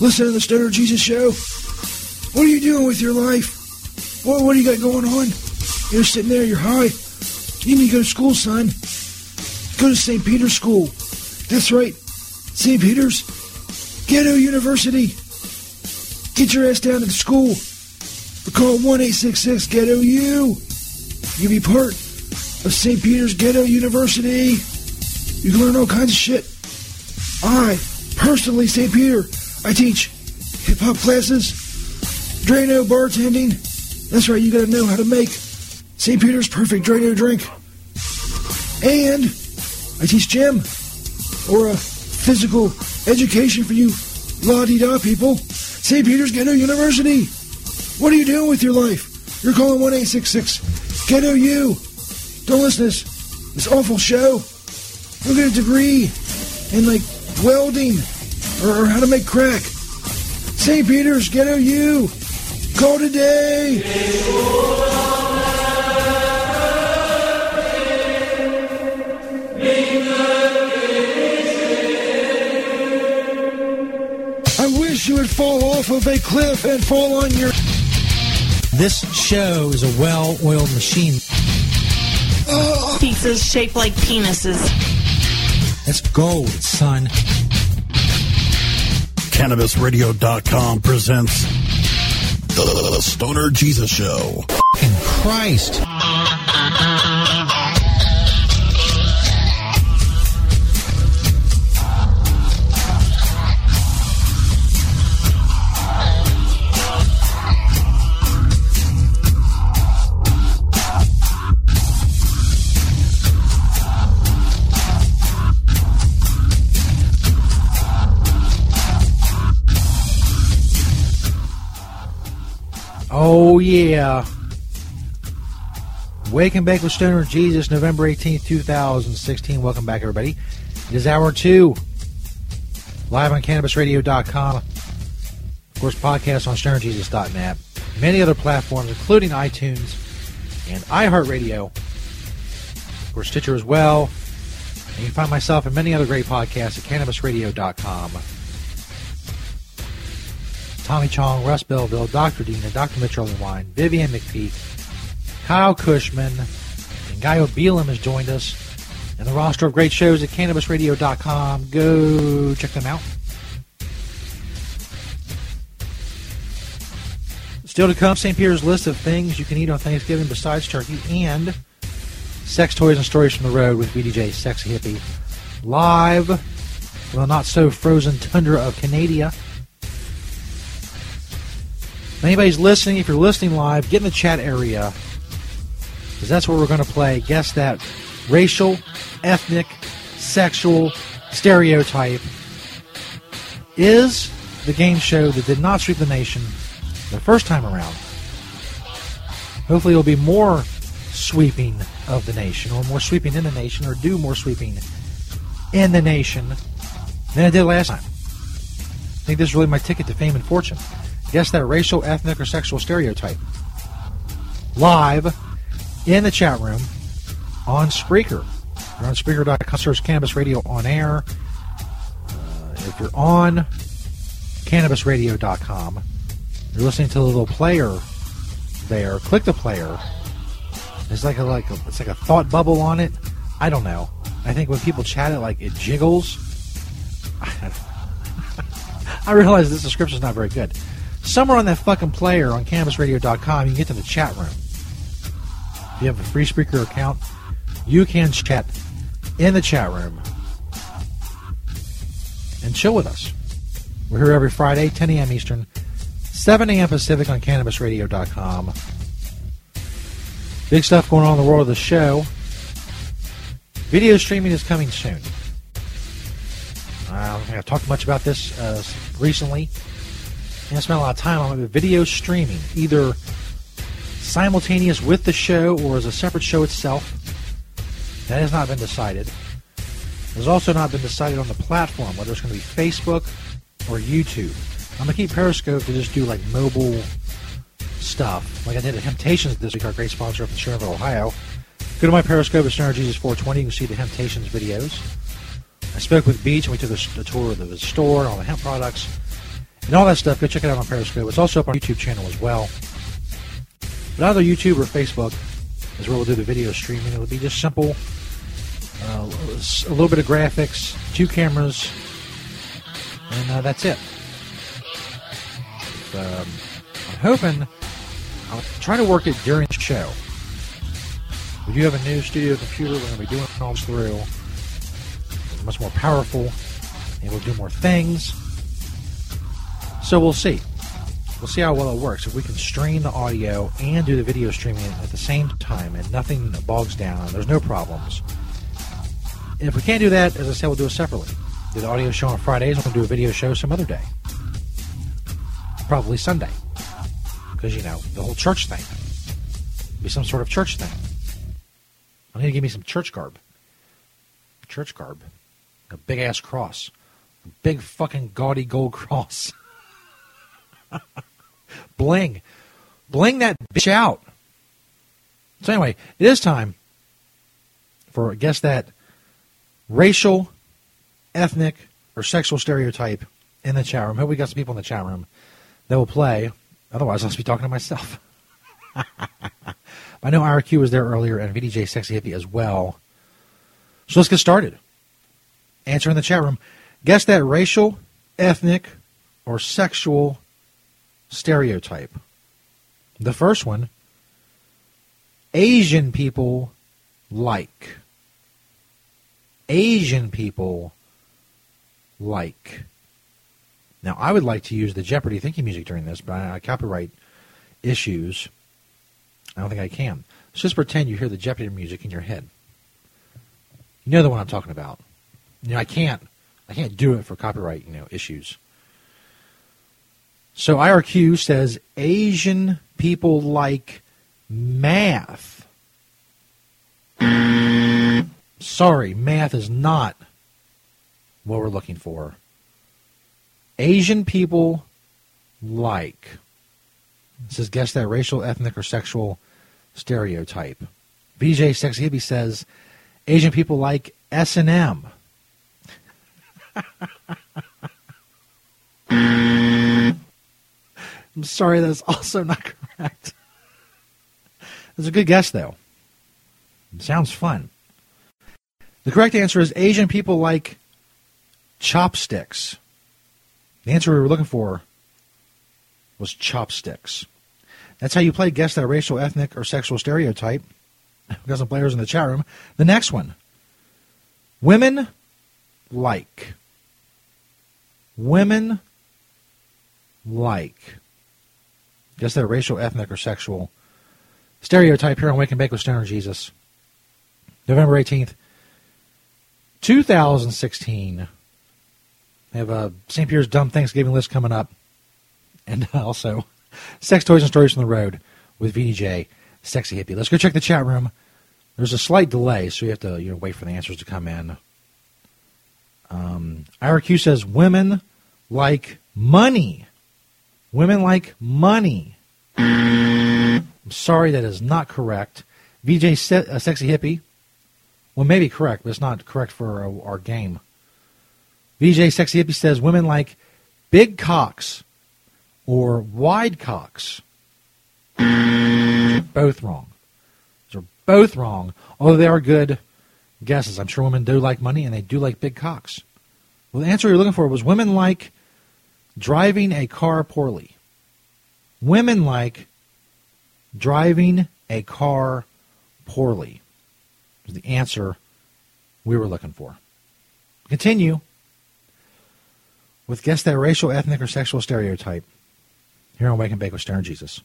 listening to the Stoner Jesus show. What are you doing with your life? What, what do you got going on? You're sitting there, you're high. You need to go to school, son. Go to St. Peter's School. That's right. St. Peter's Ghetto University. Get your ass down to the school. Or call 1 866 Ghetto U. You be part of St. Peter's Ghetto University. You can learn all kinds of shit. I, personally, St. Peter, I teach hip hop classes, Drano bartending. That's right, you gotta know how to make St. Peter's perfect Drano drink. And I teach gym, or a physical education for you la di da people. St. Peter's Ghetto University. What are you doing with your life? You're calling 1 866 Ghetto U. Don't listen to this, this awful show. Go get a degree in like welding or, or how to make crack. St. Peter's Ghetto U. Go today. I wish you would fall off of a cliff and fall on your. This show is a well oiled machine. Pizzas shaped like penises. That's gold, son. CannabisRadio.com presents The Stoner Jesus Show. In Christ. Oh, yeah. Wake and Bake with Stoner Jesus, November 18th, 2016. Welcome back, everybody. It is hour two. Live on CannabisRadio.com. Of course, podcast on StonerJesus.net. Many other platforms, including iTunes and iHeartRadio. Of course, Stitcher as well. And you can find myself and many other great podcasts at CannabisRadio.com. Tommy Chong, Russ Belville, Dr. Dina, Dr. Mitch Earleywine, Vivian McPeak, Kyle Kushman, and Guy O'Beelam has joined us. And the roster of great shows at CannabisRadio.com. Go check them out. Still to come, St. Peter's list of things you can eat on Thanksgiving besides turkey and sex toys and stories from the road with VDJ Sexy Hippie. Live from the not so frozen tundra of Canada. Anybody's listening, if you're listening live, get in the chat area because that's where we're going to play. Guess that racial, ethnic, sexual stereotype is the game show that did not sweep the nation the first time around. Hopefully, it'll be more sweeping of the nation, or more sweeping in the nation, or do more sweeping in the nation than it did last time. I think this is really my ticket to fame and fortune. Guess that racial, ethnic, or sexual stereotype. Live in the chat room on Spreaker. You're on Spreaker.com, search Cannabis Radio on air. Uh, if you're on CannabisRadio.com, you're listening to the little player there. Click the player. There's like a like a, it's like a thought bubble on it. I don't know. I think when people chat it, like it jiggles. I realize this description is not very good. Somewhere on that fucking player on CannabisRadio.com, you can get to the chat room. If you have a free Spreaker account, you can chat in the chat room and chill with us. We're here every Friday, 10 a.m. Eastern, 7 a.m. Pacific on CannabisRadio.com. Big stuff going on in the world of the show. Video streaming is coming soon. I don't think I've talked much about this uh, recently. And I spent a lot of time on it. Video streaming, either simultaneous with the show or as a separate show itself. That has not been decided. It has also not been decided on the platform, whether it's going to be Facebook or YouTube. I'm going to keep Periscope to just do like mobile stuff, like I did at Temptations this week, our great sponsor up in Cherville, Ohio. Go to my Periscope at Jesus 420. You can see the Temptations videos. I spoke with Beach and we took a, a tour of the store and all the hemp products and all that stuff. Go check it out on Periscope. It's also up on YouTube channel as well. But either YouTube or Facebook is where we'll do the video streaming. It'll be just simple, uh, a little bit of graphics, two cameras, and uh, that's it. Um, I'm hoping I'll try to work it during the show. We do have a new studio computer. We're going to be doing all through. It's much more powerful, and we'll do more things. So we'll see. We'll see how well it works. If we can stream the audio and do the video streaming at the same time and nothing bogs down, there's no problems. And if we can't do that, as I said, we'll do it separately. Do the audio show on Fridays, we'll do a video show some other day. Probably Sunday. Because, you know, the whole church thing. Be some sort of church thing. I need to give me some church garb. Church garb. A big ass cross. A big fucking gaudy gold cross. Bling. Bling that bitch out. So anyway, it is time for guess that racial, ethnic, or sexual stereotype in the chat room. Hope we got some people in the chat room that will play. Otherwise, I'll just be talking to myself. I know RQ was there earlier and VDJ Sexy Hippie as well. So let's get started. Answer in the chat room. Guess that racial, ethnic, or sexual stereotype. The first one Asian people like. Asian people like. Now, I would like to use the Jeopardy thinking music during this, but I copyright issues. I don't think I can. Let's just pretend you hear the Jeopardy music in your head. You know the one I'm talking about. You know, I can't. I can't do it for copyright, you know, issues. So IRQ says Asian people like math. Sorry, math is not what we're looking for. Asian people like. It says guess that racial, ethnic, or sexual stereotype. BJ Sexy Hippie says Asian people like S I'm sorry, that's also not correct. That's a good guess, though. It sounds fun. The correct answer is Asian people like chopsticks. The answer we were looking for was chopsticks. That's how you play guess that racial, ethnic, or sexual stereotype. We've got some players in the chat room. The next one women like. Women like. Guess that racial, ethnic, or sexual stereotype here on Wake and Bake with Stoner Jesus. November 18th, 2016. We have a St. Peter's Dumb Thanksgiving list coming up. And also, Sex Toys and Stories from the Road with VDJ, Sexy Hippie. Let's go check the chat room. There's a slight delay, so you have to you know, wait for the answers to come in. Um, IRQ says women like money. Women like money. I'm sorry, that is not correct. VJ Se- uh, Sexy Hippie. Well, maybe correct, but it's not correct for our, our game. VJ Sexy Hippie says women like big cocks or wide cocks. both wrong. Those are both wrong, although they are good guesses. I'm sure women do like money and they do like big cocks. Well, the answer you're looking for was women like driving a car poorly. Women like driving a car poorly was the answer we were looking for. Continue with guess that racial, ethnic, or sexual stereotype here on Wake and Bake with Stoner Jesus.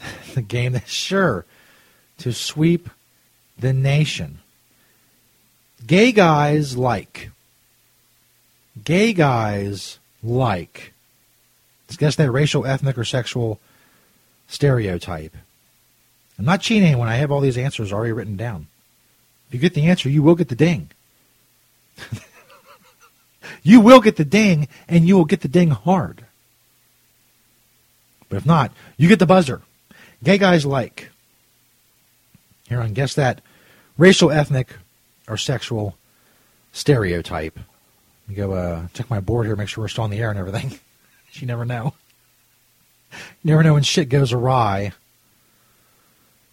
the game that's sure to sweep the nation. Gay guys like. Gay guys like. Let's guess that racial, ethnic, or sexual stereotype. I'm not cheating anyone. I have all these answers already written down. If you get the answer, you will get the ding. you will get the ding, and you will get the ding hard. But if not, you get the buzzer. Gay guys like. Here on Guess That Racial, Ethnic, or Sexual Stereotype. Me go uh, check my board here, make sure we're still on the air and everything. you never know. You never know when shit goes awry.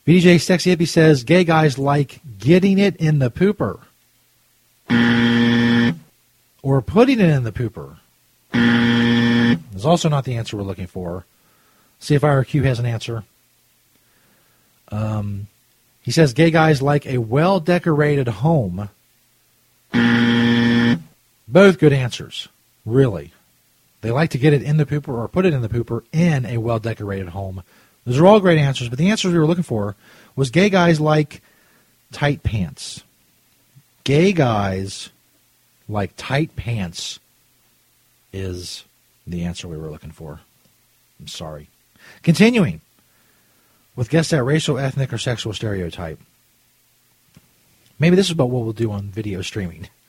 BJ Sexy Hippie says gay guys like getting it in the pooper. or putting it in the pooper. Is also not the answer we're looking for. See if IRQ has an answer. Um, he says gay guys like a well decorated home. Both good answers, really. They like to get it in the pooper or put it in the pooper in a well decorated home. Those are all great answers, but the answers we were looking for was gay guys like tight pants. Gay guys like tight pants is the answer we were looking for. I'm sorry. Continuing with guess that racial, ethnic, or sexual stereotype. Maybe this is about what we'll do on video streaming.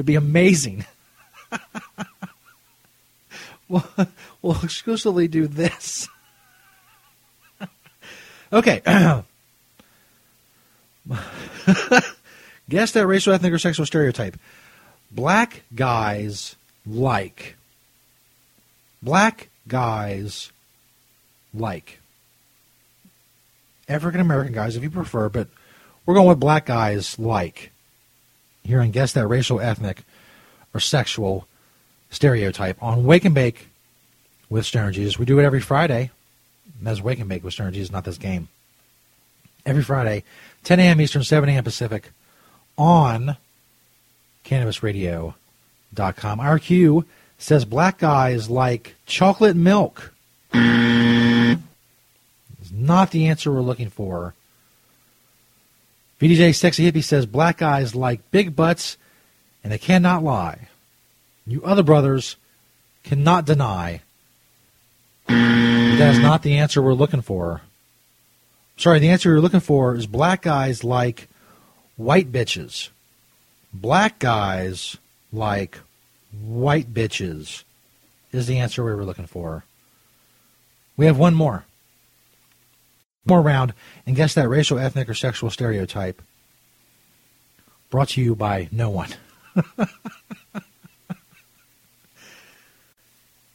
It'd be amazing. we'll, we'll exclusively do this. okay. Guess that racial, ethnic, or sexual stereotype. Black guys like. Black guys like. African American guys, if you prefer, but we're going with black guys like. Here on Guess That Racial, Ethnic, or Sexual Stereotype on Wake and Bake with Stoner Jesus. We do it every Friday. That's Wake and Bake with Stoner Jesus, not this game. Every Friday, 10 a.m. Eastern, 7 a.m. Pacific on CannabisRadio.com. RQ says black guys like chocolate milk. It's not the answer we're looking for. VDJ Sexy Hippie says black guys like big butts and they cannot lie. You other brothers cannot deny. That is not the answer we're looking for. Sorry, the answer you're looking for is black guys like white bitches. Black guys like white bitches is the answer we were looking for. We have one more. More round, and guess that racial, ethnic, or sexual stereotype. Brought to you by no one.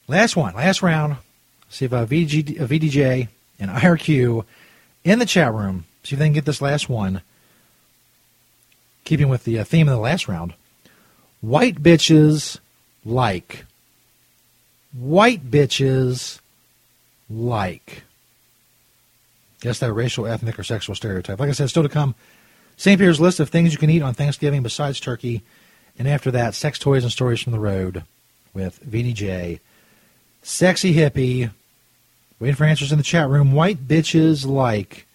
last one, last round. See if a, VG, a VDJ and IRQ in the chat room. See if they can get this last one. Keeping with the uh, theme of the last round. White bitches like. White bitches like. Guess that racial, ethnic, or sexual stereotype. Like I said, still to come. St. Peter's list of things you can eat on Thanksgiving besides turkey. And after that, sex toys and stories from the road with VDJ. Sexy hippie. Waiting for answers in the chat room. White bitches like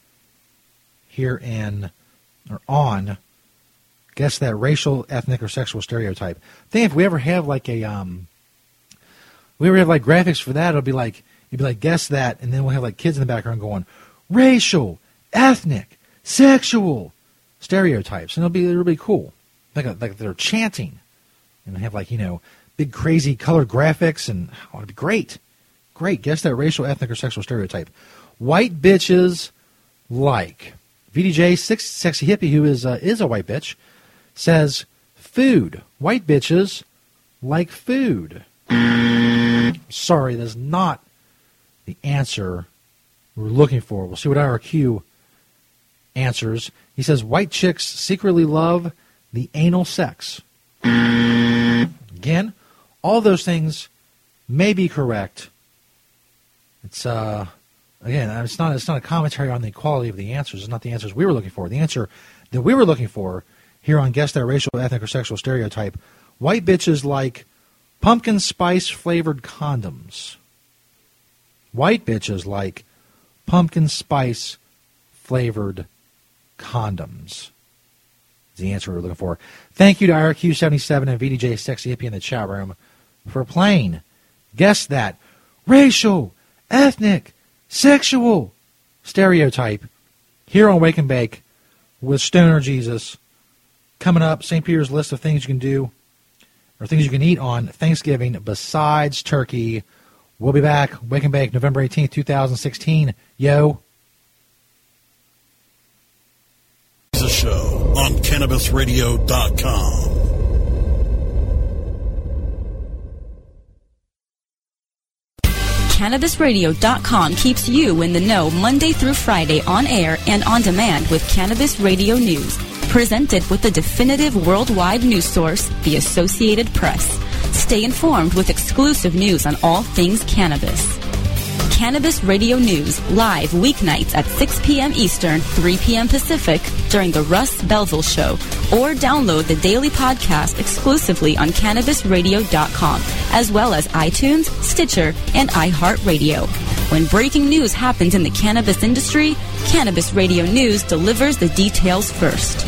here in or on guess that racial, ethnic, or sexual stereotype. I think if we ever have like a um, we ever have like graphics for that, it'll be like you'd be like guess that, and then we'll have like kids in the background going racial, ethnic, sexual stereotypes, and it'll be it'll be cool, like a, like they're chanting, and they have like you know big crazy color graphics, and oh, it'd be great, great. Guess that racial, ethnic, or sexual stereotype. White bitches like VDJ, six, sexy hippie who is uh, is a white bitch says food. White bitches like food. Sorry, that's not the answer we're looking for. We'll see what IRQ answers. He says white chicks secretly love the anal sex. Again, all those things may be correct. It's uh again, it's not it's not a commentary on the quality of the answers. It's not the answers we were looking for. The answer that we were looking for here on Guess That Racial, Ethnic, or Sexual Stereotype. White bitches like pumpkin spice flavored condoms. White bitches like pumpkin spice flavored condoms. Is the answer we're looking for. Thank you to IRQ77 and VDJ Sexy Hippie in the chat room for playing. Guess that. Racial, ethnic, sexual stereotype here on Wake and Bake with Stoner Jesus. Coming up, St. Peter's list of things you can do or things you can eat on Thanksgiving besides turkey. We'll be back. Wake and Bake, November 18th, 2016. Yo. The show on CannabisRadio.com. CannabisRadio.com keeps you in the know Monday through Friday on air and on demand with Cannabis Radio News. Presented with the definitive worldwide news source, the Associated Press. Stay informed with exclusive news on all things cannabis. Cannabis Radio News live weeknights at 6 p.m. Eastern, 3 p.m. Pacific during the Russ Belville Show, or download the daily podcast exclusively on CannabisRadio.com, as well as iTunes, Stitcher, and iHeartRadio. When breaking news happens in the cannabis industry, Cannabis Radio News delivers the details first.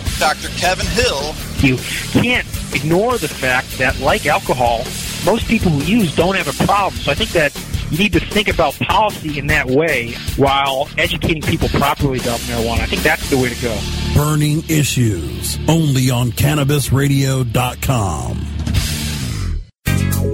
Dr. Kevin Hill. You can't ignore the fact that, like alcohol, most people who use don't have a problem. So I think that you need to think about policy in that way while educating people properly about marijuana. I think that's the way to go. Burning Issues, only on CannabisRadio.com.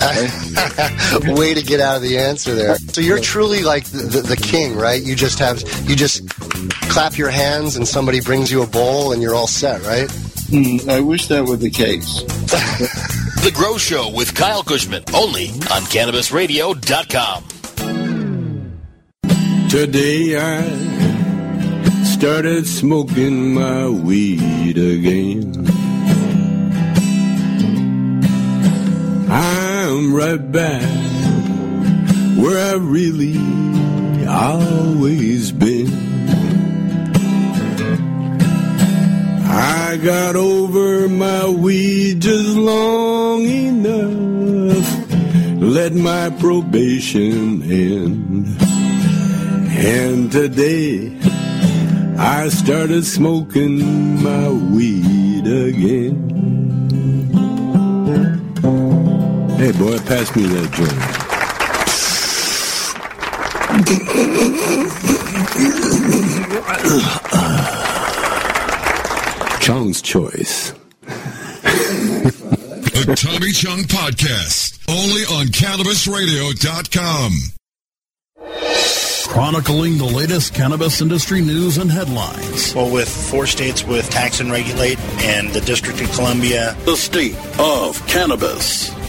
Way to get out of the answer there. So you're truly like the, the, the king, right? You just have you just clap your hands and somebody brings you a bowl and you're all set, right? Mm, I wish that were the case. the Grow Show with Kyle Kushman, only on CannabisRadio.com. Today I started smoking my weed again. I'm right back where I really always been. I got over my weed just long enough. Let my probation end. And today I started smoking my weed again. Hey boy, pass me that joint. Chong's Choice. the Tommy Chong Podcast, only on CannabisRadio.com. Chronicling the latest cannabis industry news and headlines. Well, with four states with tax and regulate and the District of Columbia. The state of cannabis.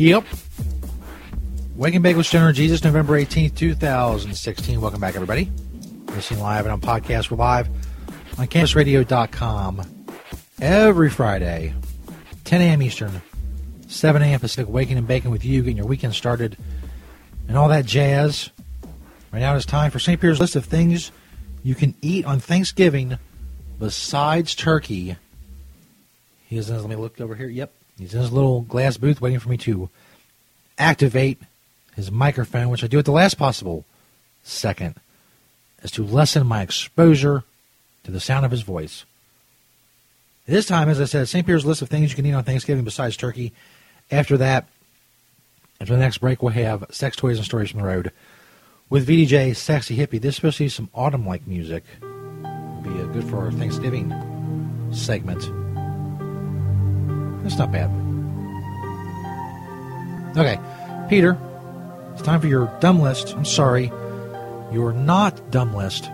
Yep. And Bake with Jesus, November 18th, 2016. Welcome back, everybody. Listening live and on podcast. We're live on CannabisRadio.com every Friday, 10 a.m. Eastern, 7 a.m. Pacific. Waking and baking with you, getting your weekend started, and all that jazz. Right now it's time for St. Peter's list of things you can eat on Thanksgiving besides turkey. He is let me look over here. Yep. He's in his little glass booth waiting for me to activate his microphone, which I do at the last possible second, is to lessen my exposure to the sound of his voice. This time, as I said, St. Peter's list of things you can eat on Thanksgiving besides turkey. After that, after the next break, we'll have sex toys and stories from the road with VDJ Sexy Hippie. This is supposed to be some autumn like music. It'll be uh, good for our Thanksgiving segment. That's not bad. Okay, Peter, it's time for your dumb list. I'm sorry, your not dumb list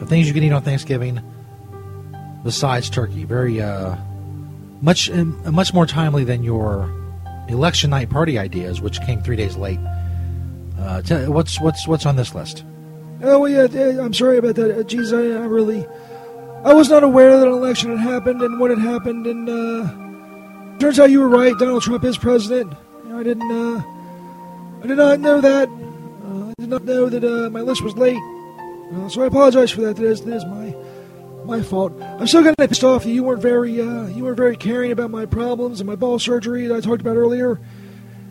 of things you can eat on Thanksgiving besides turkey. Very uh, much uh, much more timely than your election night party ideas, which came three days late. Uh, what's what's what's on this list? Oh well, yeah. I'm sorry about that. Uh, I, I really, I was not aware that an election had happened and what had happened. And uh, turns out you were right. Donald Trump is president. You know, I didn't. Uh, I did not know that. Uh, I did not know that uh, my list was late. Uh, so I apologize for that. That is, that is my my fault. I'm still kind of pissed off that you weren't very uh, you weren't very caring about my problems and my ball surgery that I talked about earlier,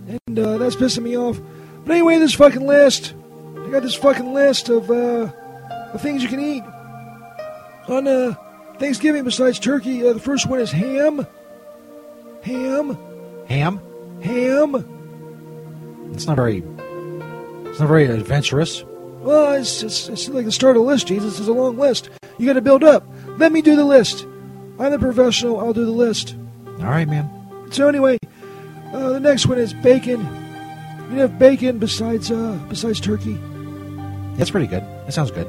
and uh, that's pissing me off. But anyway, this fucking list. I got this fucking list of uh, of things you can eat on Thanksgiving besides turkey. The first one is ham. Ham. Ham. Ham. It's not very. It's not very adventurous. Well, it's, it's, it's like the start of a list, Jesus. It's a long list. You got to build up. Let me do the list. I'm the professional. I'll do the list. All right, man. So anyway, uh, the next one is bacon. You have bacon besides uh, besides turkey. That's pretty good. That sounds good.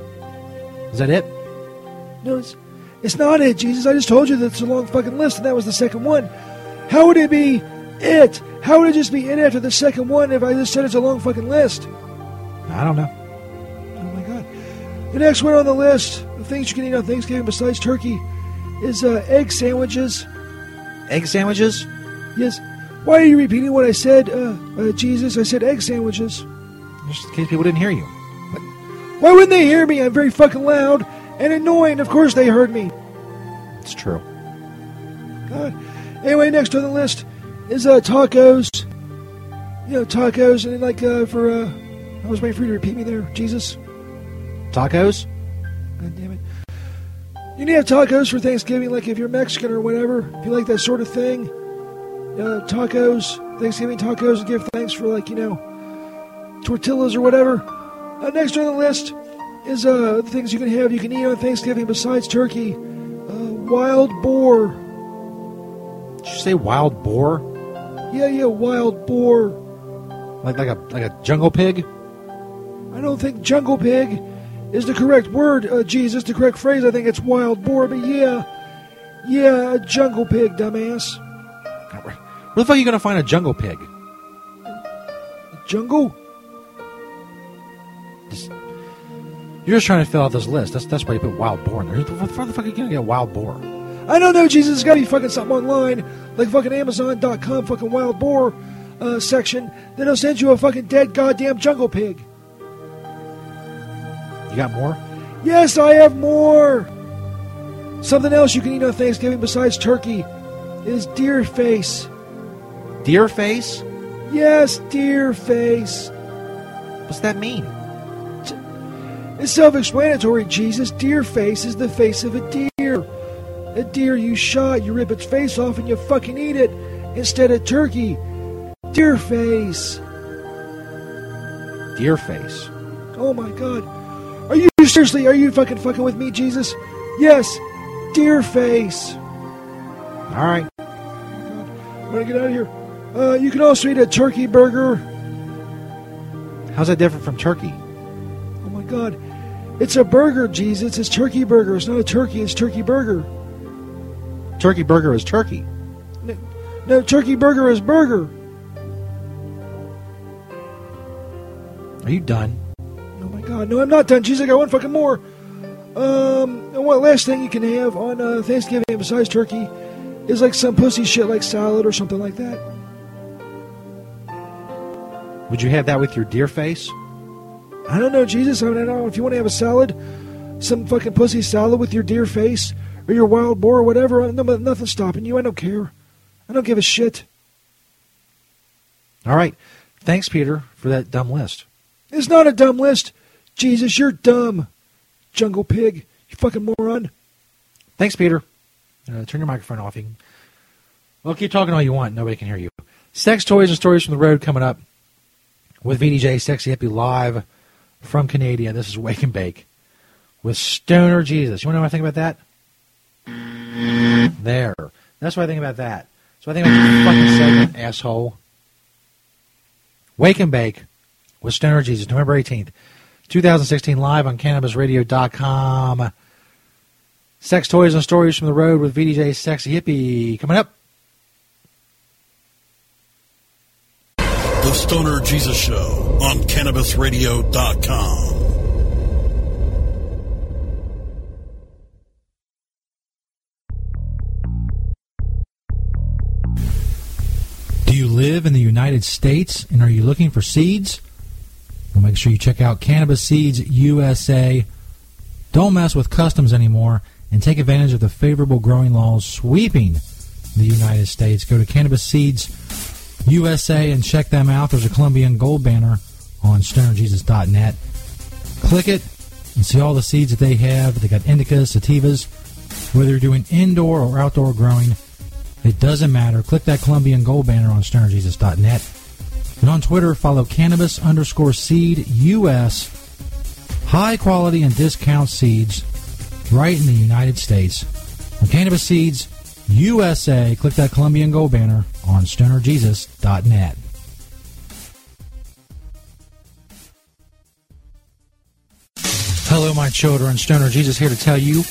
Is that it? No, it's it's not it, Jesus. I just told you that it's a long fucking list, and that was the second one. How would it be it? How would it just be it after the second one if I just said it's a long fucking list? I don't know. Oh my god. The next one on the list of things you can eat on Thanksgiving besides turkey is uh, egg sandwiches. Egg sandwiches? Yes. Why are you repeating what I said, uh, uh, Jesus? I said egg sandwiches. Just in case people didn't hear you. Why wouldn't they hear me? I'm very fucking loud and annoying. Of course they heard me. It's true. God. Anyway, next on the list is uh, tacos. You know, tacos, and like uh, for uh, I was waiting for you to repeat me there, Jesus. Tacos? God damn it. You need to have tacos for Thanksgiving, like if you're Mexican or whatever. If you like that sort of thing, uh, tacos, Thanksgiving tacos, and give thanks for like you know tortillas or whatever. Uh, next on the list is uh, things you can have you can eat on Thanksgiving besides turkey. Uh, wild boar. Did you say wild boar? Yeah, yeah, wild boar. Like like a like a jungle pig? I don't think jungle pig is the correct word, uh, Jesus. The correct phrase, I think it's wild boar, but yeah. Yeah, a jungle pig, dumbass. Where the fuck are you going to find a jungle pig? Jungle? Just, you're just trying to fill out this list. That's that's why you put wild boar in there. Where the fuck are you going to get wild boar? I don't know, Jesus. It's got to be fucking something online, like fucking Amazon.com, fucking wild boar uh, section. Then they'll send you a fucking dead goddamn jungle pig. You got more? Yes, I have more. Something else you can eat on Thanksgiving besides turkey is deer face. Deer face? Yes, deer face. What's that mean? It's self explanatory, Jesus. Deer face is the face of a deer. Deer you shot, you rip its face off and you fucking eat it instead of turkey. Deer face. Deer face. Oh my god. Are you seriously, are you fucking fucking with me, Jesus? Yes, deer face. All right. I'm gonna get out of here. Uh, you can also eat a turkey burger. How's that different from turkey? Oh my god. It's a burger, Jesus. It's turkey burger. It's not a turkey, it's turkey burger. Turkey burger is turkey. No, turkey burger is burger. Are you done? Oh my god, no, I'm not done. Jesus, I got one fucking more. Um, and one last thing you can have on uh, Thanksgiving besides turkey is like some pussy shit like salad or something like that. Would you have that with your deer face? I don't know, Jesus. I don't know. If you want to have a salad, some fucking pussy salad with your deer face, or your wild boar or whatever. No, nothing's stopping you. I don't care. I don't give a shit. All right. Thanks, Peter, for that dumb list. It's not a dumb list. Jesus, you're dumb. Jungle pig. You fucking moron. Thanks, Peter. Uh, turn your microphone off. You can... Well, keep talking all you want. Nobody can hear you. Sex toys and stories from the road coming up with VDJ Sexy Hippie live from Canada. This is Wake and Bake with Stoner Jesus. You want to know what I think about that? There. That's what I think about that. So I think about your fucking segment, asshole. Wake and Bake with Stoner Jesus, November 18th, 2016, live on CannabisRadio.com. Sex toys and stories from the road with VDJ Sexy Hippie coming up. The Stoner Jesus Show on CannabisRadio.com. live in the United States and are you looking for seeds? Well, make sure you check out Cannabis Seeds USA. Don't mess with customs anymore and take advantage of the favorable growing laws sweeping the United States. Go to Cannabis Seeds USA and check them out. There's a Colombian gold banner on stonerjesus.net. Click it and see all the seeds that they have. They got indicas, sativas. Whether you're doing indoor or outdoor growing, it doesn't matter. Click that Colombian gold banner on stonerjesus.net. And on Twitter, follow cannabis underscore seed US. High quality and discount seeds right in the United States. On Cannabis Seeds USA, click that Colombian gold banner on stonerjesus.net. Hello, my children. Stoner Jesus here to tell you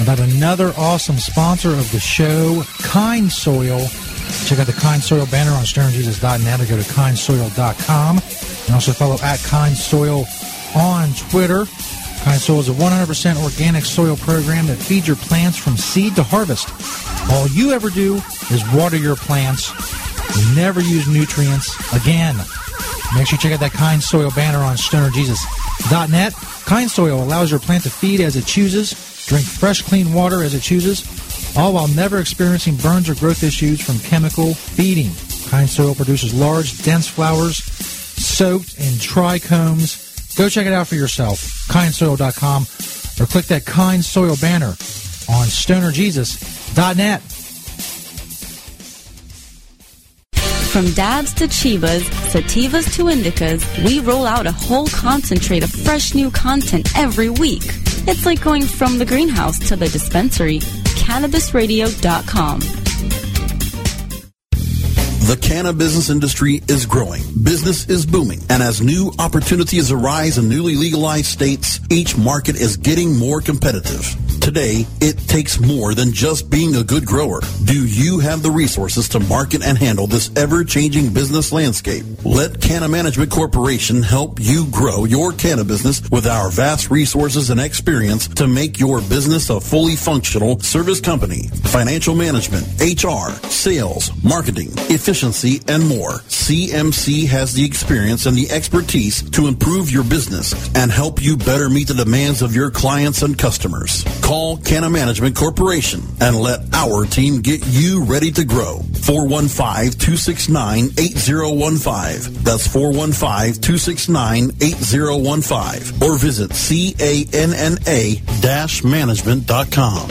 about another awesome sponsor of the show, Kind Soil. Check out the Kind Soil banner on stonerjesus.net or go to kindsoil.com. And also follow at Kind Soil on Twitter. Kind Soil is a 100% organic soil program that feeds your plants from seed to harvest. All you ever do is water your plants. You never use nutrients again. Make sure you check out that Kind Soil banner on stonerjesus.net. Kind Soil allows your plant to feed as it chooses, drink fresh, clean water as it chooses, all while never experiencing burns or growth issues from chemical feeding. Kind Soil produces large, dense flowers soaked in trichomes. Go check it out for yourself, kindsoil.com, or click that Kind Soil banner on stonerjesus.net. From dabs to chivas, sativas to indicas, we roll out a whole concentrate of fresh new content every week. It's like going from the greenhouse to the dispensary. CannabisRadio.com. The cannabis business industry is growing. Business is booming. And as new opportunities arise in newly legalized states, each market is getting more competitive. Today, it takes more than just being a good grower. Do you have the resources to market and handle this ever-changing business landscape? Let Canna Management Corporation help you grow your canna business with our vast resources and experience to make your business a fully functional service company, financial management, HR, sales, marketing, efficiency, and more. CMC has the experience and the expertise to improve your business and help you better meet the demands of your clients and customers. Call Canna Management Corporation and let our team get you ready to grow. 415-269-8015. That's 415-269-8015. Or visit canna-management.com.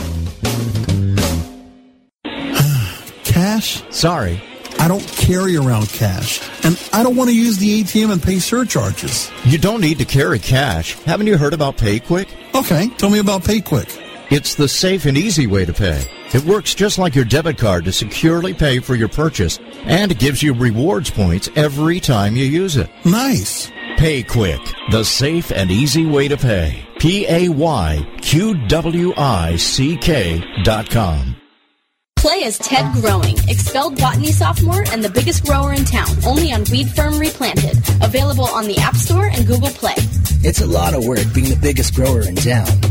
cash? Sorry. I don't carry around cash, and I don't want to use the ATM and pay surcharges. You don't need to carry cash. Haven't you heard about PayQwick? Okay, tell me about PayQwick. It's the safe and easy way to pay. It works just like your debit card to securely pay for your purchase, and it gives you rewards points every time you use it. Nice. PayQwick, the safe and easy way to pay. P A Y Q W I C K dot com. Play as Ted Growing, expelled botany sophomore and the biggest grower in town, only on Weed Firm Replanted. Available on the App Store and Google Play. It's a lot of work being the biggest grower in town.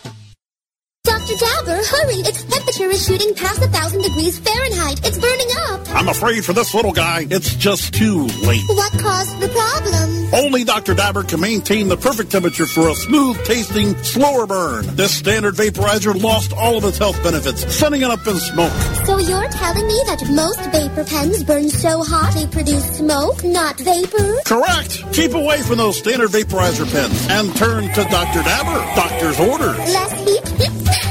Dr. Dabber, hurry! Its temperature is shooting past a thousand degrees Fahrenheit. It's burning up. I'm afraid for this little guy, it's just too late. What caused the problem? Only Dr. Dabber can maintain the perfect temperature for a smooth tasting, slower burn. This standard vaporizer lost all of its health benefits, sending it up in smoke. So you're telling me that most vapor pens burn so hot they produce smoke, not vapor? Correct. Keep away from those standard vaporizer pens and turn to Dr. Dabber. Doctor's orders. Less heat, more flavor. The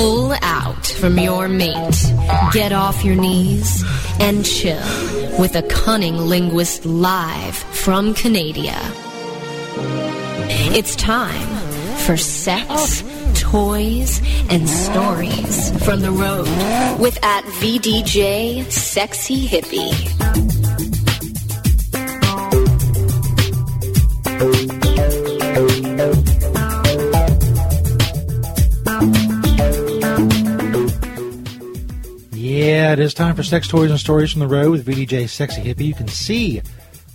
Pull out from your mate, get off your knees, and chill with a cunning linguist live from Canada. It's time for sex, toys, and stories from the road with at VDJ Sexy Hippie. Yeah, it is time for Sex Toys and Stories from the Road with VDJ Sexy Hippie. You can see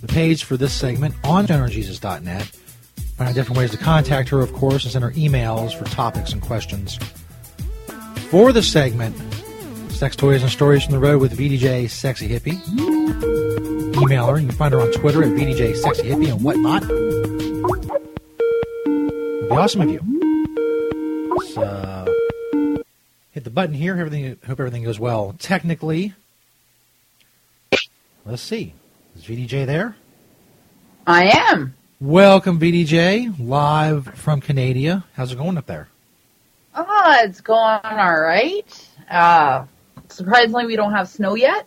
the page for this segment on GeneralJesus.net. Find different ways to contact her, of course, and send her emails for topics and questions. For the segment, Sex Toys and Stories from the Road with VDJ Sexy Hippie. Email her. You can find her on Twitter at VDJ Sexy Hippie and whatnot. It'd be awesome of you. So, hit the button here. Everything. Hope everything goes well. Technically, let's see. Is VDJ there? I am. Welcome, VDJ, live from Canada. How's it going up there? Oh, it's going all right. Uh, surprisingly, we don't have snow yet.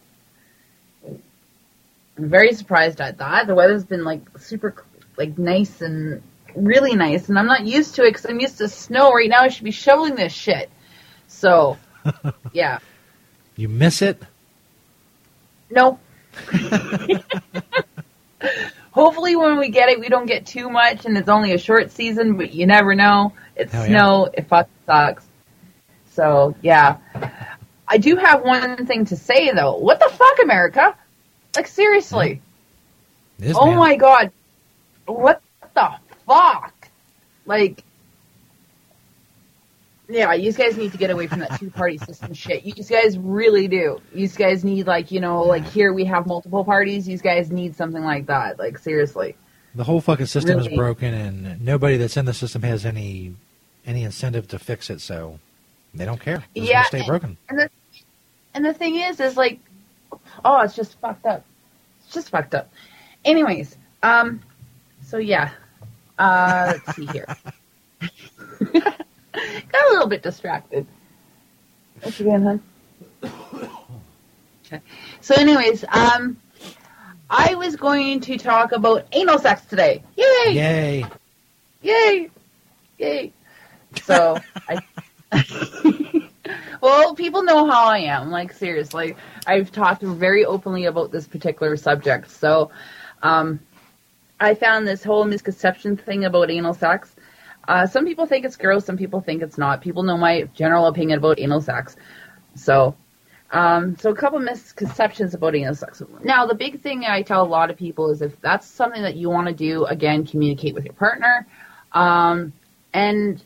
I'm very surprised at that. The weather's been like super, like nice and really nice, and I'm not used to it because I'm used to snow. Right now, I should be shoveling this shit. So, yeah. You miss it? No. Hopefully, when we get it, we don't get too much, and it's only a short season. But you never know. It's Hell yeah. snow. It fucking sucks. So yeah, I do have one thing to say though. What the fuck, America? Like seriously? Oh man. my god, what the fuck? Like, yeah, you guys need to get away from that two party system shit. You guys really do. You guys need like you know like here we have multiple parties. You guys need something like that. Like seriously. The whole fucking system is broken, and nobody that's in the system has any any incentive to fix it. So they don't care. It's yeah, stay broken. And the and the thing is, is like, oh, it's just fucked up. It's just fucked up. Anyways, um, so yeah, uh, let's see here. Got a little bit distracted. What you doing, hon? Okay. So, anyways, um, I was going to talk about anal sex today. Yay! Yay! Yay! Yay! So, I. well, people know how I am. Like seriously, I've talked very openly about this particular subject. So, um, I found this whole misconception thing about anal sex. Uh, some people think it's gross. Some people think it's not. People know my general opinion about anal sex. So, um, so a couple misconceptions about anal sex. Now, the big thing I tell a lot of people is if that's something that you want to do, again, communicate with your partner. Um, and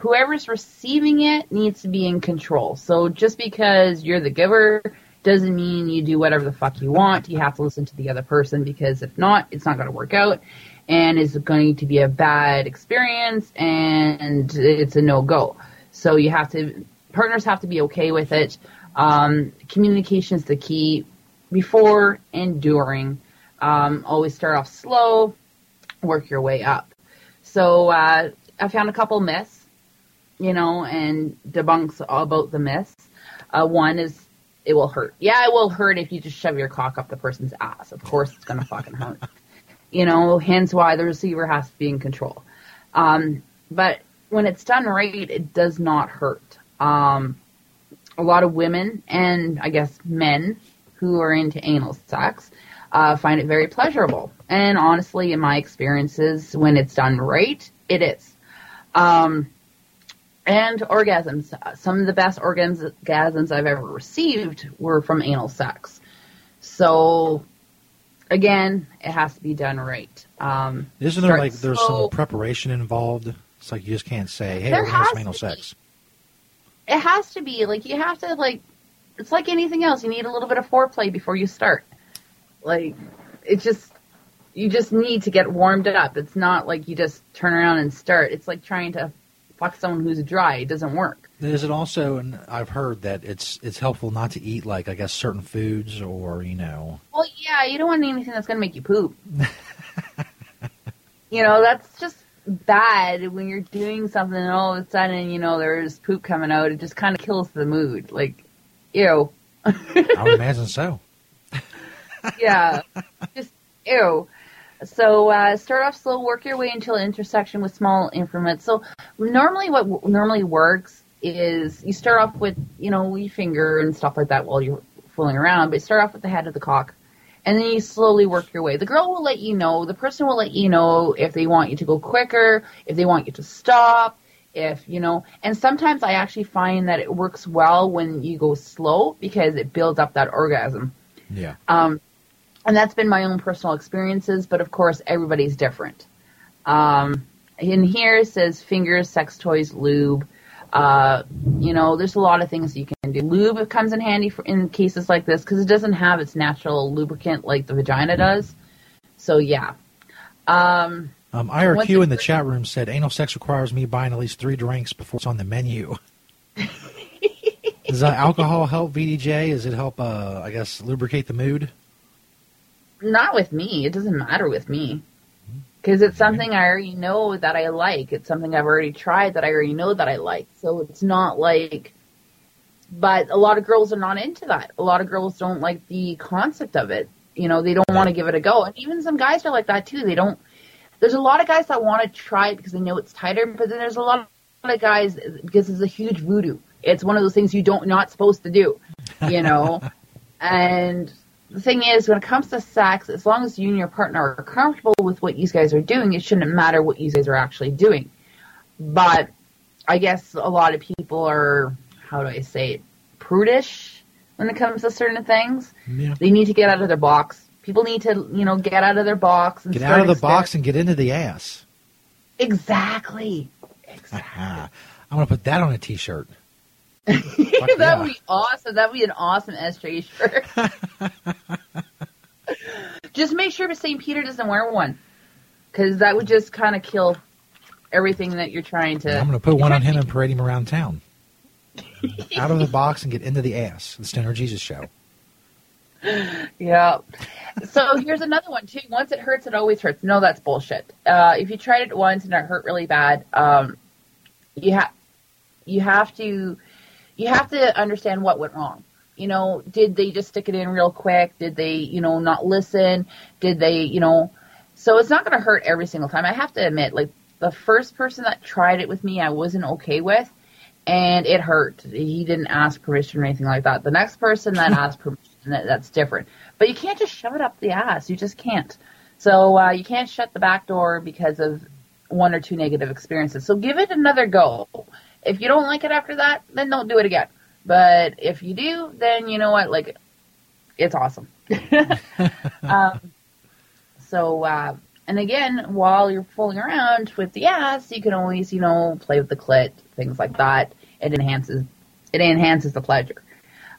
whoever's receiving it needs to be in control. So just because you're the giver doesn't mean you do whatever the fuck you want. You have to listen to the other person because if not, it's not going to work out and it's going to be a bad experience and it's a no go. So you have to, partners have to be okay with it. Um, communication is the key before and during. Um, always start off slow, work your way up. So uh, I found a couple myths, you know, and debunks about the myths. Uh, one is it will hurt. Yeah, it will hurt if you just shove your cock up the person's ass. Of course, it's gonna fucking hurt. You know, hence why the receiver has to be in control. Um, but when it's done right, it does not hurt. Um, a lot of women and I guess men who are into anal sex uh, find it very pleasurable. And honestly, in my experiences, when it's done right, it is. Um, and orgasms. Some of the best orgasms I've ever received were from anal sex. So, again, it has to be done right. Um, Isn't there like there's slow. some preparation involved? It's like you just can't say, "Hey, There we're gonna have anal sex." It has to be like you have to like. It's like anything else. You need a little bit of foreplay before you start. Like it just you just need to get warmed up. It's not like you just turn around and start. It's like trying to fuck someone who's dry. It doesn't work. Is it also? And I've heard that it's it's helpful not to eat like I guess certain foods or you know. Well, yeah, you don't want anything that's going to make you poop. you know, that's just bad when you're doing something and all of a sudden, you know, there's poop coming out. It just kind of kills the mood. Like, ew. I would imagine so. yeah, just ew. So uh, start off slow, work your way until intersection with small increments. So normally, what w- normally works is you start off with you know your finger and stuff like that while you're fooling around, but start off with the head of the cock, and then you slowly work your way. The girl will let you know. The person will let you know if they want you to go quicker, if they want you to stop. If you know, and sometimes I actually find that it works well when you go slow because it builds up that orgasm. Yeah. Um, and that's been my own personal experiences, but of course everybody's different. Um, in here it says fingers, sex toys, lube. Uh, you know, there's a lot of things you can do. Lube comes in handy for, in cases like this because it doesn't have its natural lubricant like the vagina does. So yeah. Um, Um, IRQ in the chat room said anal sex requires me buying at least three drinks before it's on the menu. Does uh, alcohol help VDJ? Does it help? Uh, I guess lubricate the mood. not with me. It doesn't matter with me. Because it's something I already know that I like. It's something I've already tried that I already know that I like. So it's not like. But a lot of girls are not into that. A lot of girls don't like the concept of it. You know, they don't want to give it a go. And even some guys are like that too. They don't. There's a lot of guys that want to try it because they know it's tighter, but then there's a lot of guys because it's a huge voodoo. It's one of those things you don't not supposed to do. You know, and the thing is, when it comes to sex, as long as you and your partner are comfortable with what you guys are doing, it shouldn't matter what you guys are actually doing. But I guess a lot of people are, how do I say it, prudish when it comes to certain things. Yeah. They need to get out of their box. People need to, you know, get out of their box and Get out of the box and get into the ass. Exactly. I'm gonna put that on a T-shirt. that would be awesome. That would be an awesome SJ shirt. just make sure St. Peter doesn't wear one, because that would just kind of kill everything that you're trying to. I'm gonna put one on him and parade him around town. out of the box and get into the ass. The Stoner Jesus show. Yeah. So here's another one too. Once it hurts, it always hurts. No, that's bullshit. Uh, if you tried it once and it hurt really bad, um, you have you have to you have to understand what went wrong. You know, did they just stick it in real quick? Did they, you know, not listen? Did they, you know? So it's not going to hurt every single time. I have to admit, like the first person that tried it with me, I wasn't okay with, and it hurt. He didn't ask permission or anything like that. The next person that asked permission, that, that's different. But you can't just shove it up the ass. You just can't. So uh, you can't shut the back door because of one or two negative experiences. So give it another go. If you don't like it after that, then don't do it again. But if you do, then you know what? Like, it's awesome. um, so uh, and again, while you're fooling around with the ass, you can always, you know, play with the clit, things like that. It enhances, it enhances the pleasure.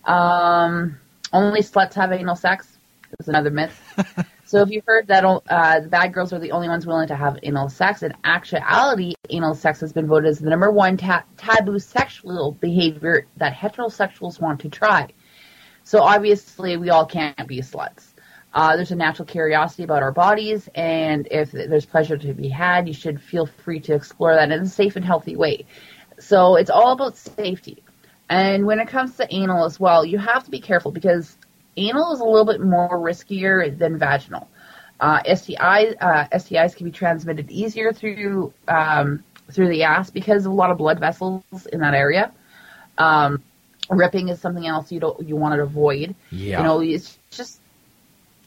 Um, only sluts have anal sex. It's another myth. so if you heard that uh, the bad girls are the only ones willing to have anal sex, in actuality, anal sex has been voted as the number one ta- taboo sexual behavior that heterosexuals want to try. So obviously, we all can't be sluts. Uh, there's a natural curiosity about our bodies, and if there's pleasure to be had, you should feel free to explore that in a safe and healthy way. So it's all about safety. And when it comes to anal as well, you have to be careful because anal is a little bit more riskier than vaginal. Uh, STIs, uh, STIs can be transmitted easier through um, through the ass because of a lot of blood vessels in that area. Um, ripping is something else you don't you want to avoid. Yeah. You know, it's just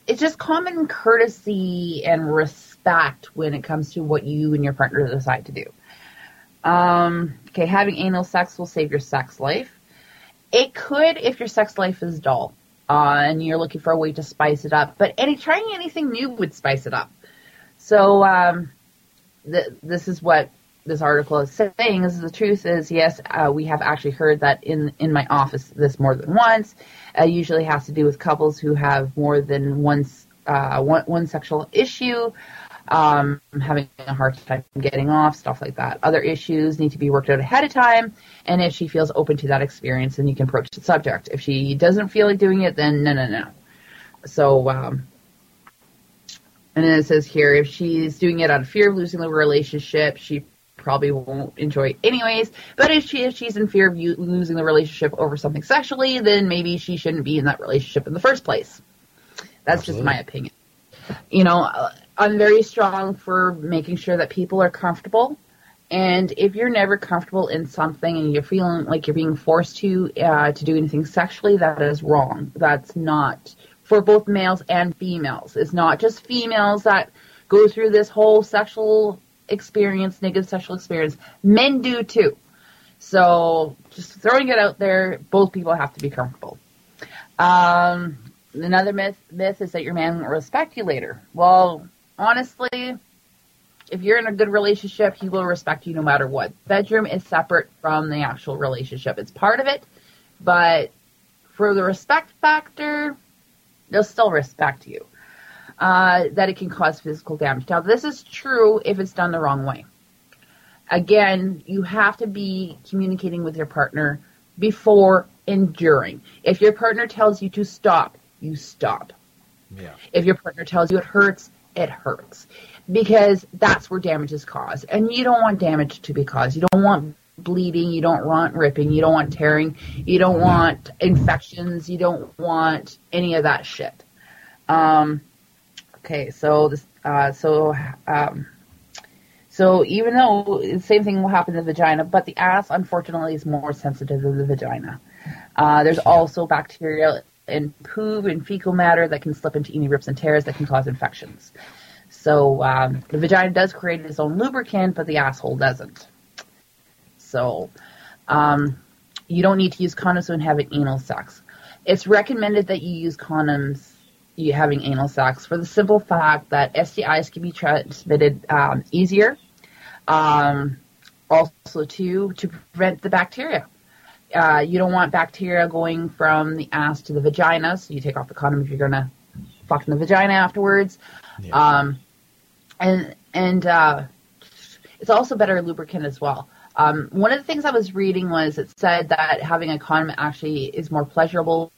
it's just common courtesy and respect when it comes to what you and your partner decide to do. Um, okay, having anal sex will save your sex life. It could if your sex life is dull uh, and you're looking for a way to spice it up. But any trying anything new would spice it up. So um, th- this is what this article is saying. Is the truth is yes, uh, we have actually heard that in in my office this more than once. Uh, usually has to do with couples who have more than one uh, one, one sexual issue um, having a hard time getting off, stuff like that. Other issues need to be worked out ahead of time, and if she feels open to that experience, then you can approach the subject. If she doesn't feel like doing it, then no, no, no. So, um, and then it says here, if she's doing it out of fear of losing the relationship, she probably won't enjoy it anyways. But if she if she's in fear of you, losing the relationship over something sexually, then maybe she shouldn't be in that relationship in the first place. That's Absolutely. just my opinion. You know, I'm very strong for making sure that people are comfortable. And if you're never comfortable in something and you're feeling like you're being forced to uh, to do anything sexually, that is wrong. That's not for both males and females. It's not just females that go through this whole sexual experience, negative sexual experience. Men do too. So just throwing it out there, both people have to be comfortable. Um, another myth myth is that your man won't respect you later. Well, honestly, if you're in a good relationship, he will respect you no matter what. Bedroom is separate from the actual relationship. It's part of it, but for the respect factor, they'll still respect you. Uh, that it can cause physical damage. Now, this is true if it's done the wrong way. Again, you have to be communicating with your partner before and during. If your partner tells you to stop, you stop. Yeah. If your partner tells you it hurts, it hurts because that's where damage is caused. And you don't want damage to be caused. You don't want bleeding. You don't want ripping. You don't want tearing. You don't want infections. You don't want any of that shit. Um, okay, so this, uh, so, um, so even though the same thing will happen in the vagina, but the ass unfortunately is more sensitive than the vagina. Uh, there's also bacteria and poo and fecal matter that can slip into any rips and tears that can cause infections. So um, the vagina does create its own lubricant, but the asshole doesn't. So um, you don't need to use condoms when having anal sex. It's recommended that you use condoms you having anal sex for the simple fact that STIs can be transmitted um, easier. Um, also, too, to prevent the bacteria uh, you don't want bacteria going from the ass to the vagina, so you take off the condom if you're gonna fuck in the vagina afterwards. Yeah. Um, and and uh, it's also better lubricant as well. Um, one of the things I was reading was it said that having a condom actually is more pleasurable